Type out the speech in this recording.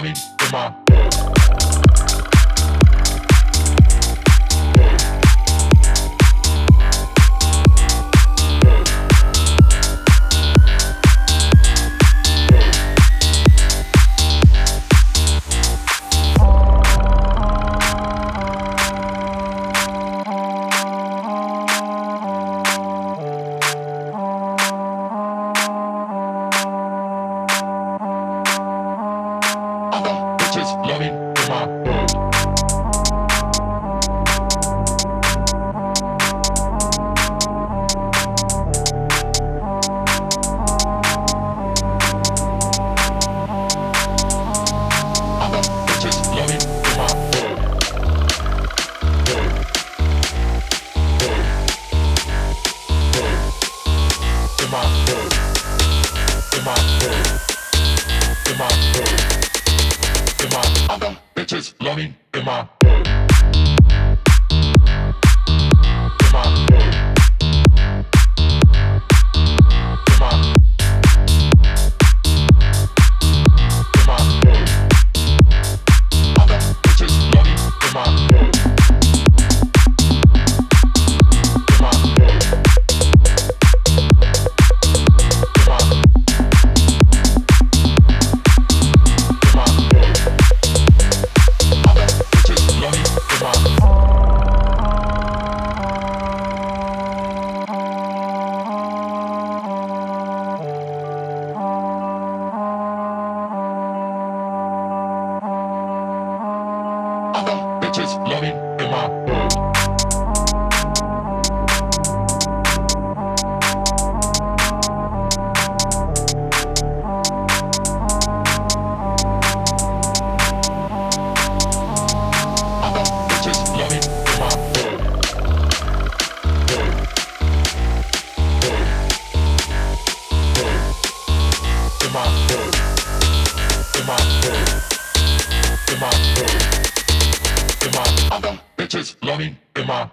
Come in my I mean, bitches loving in my hood. Just loving in my Goddamn bitches loving in my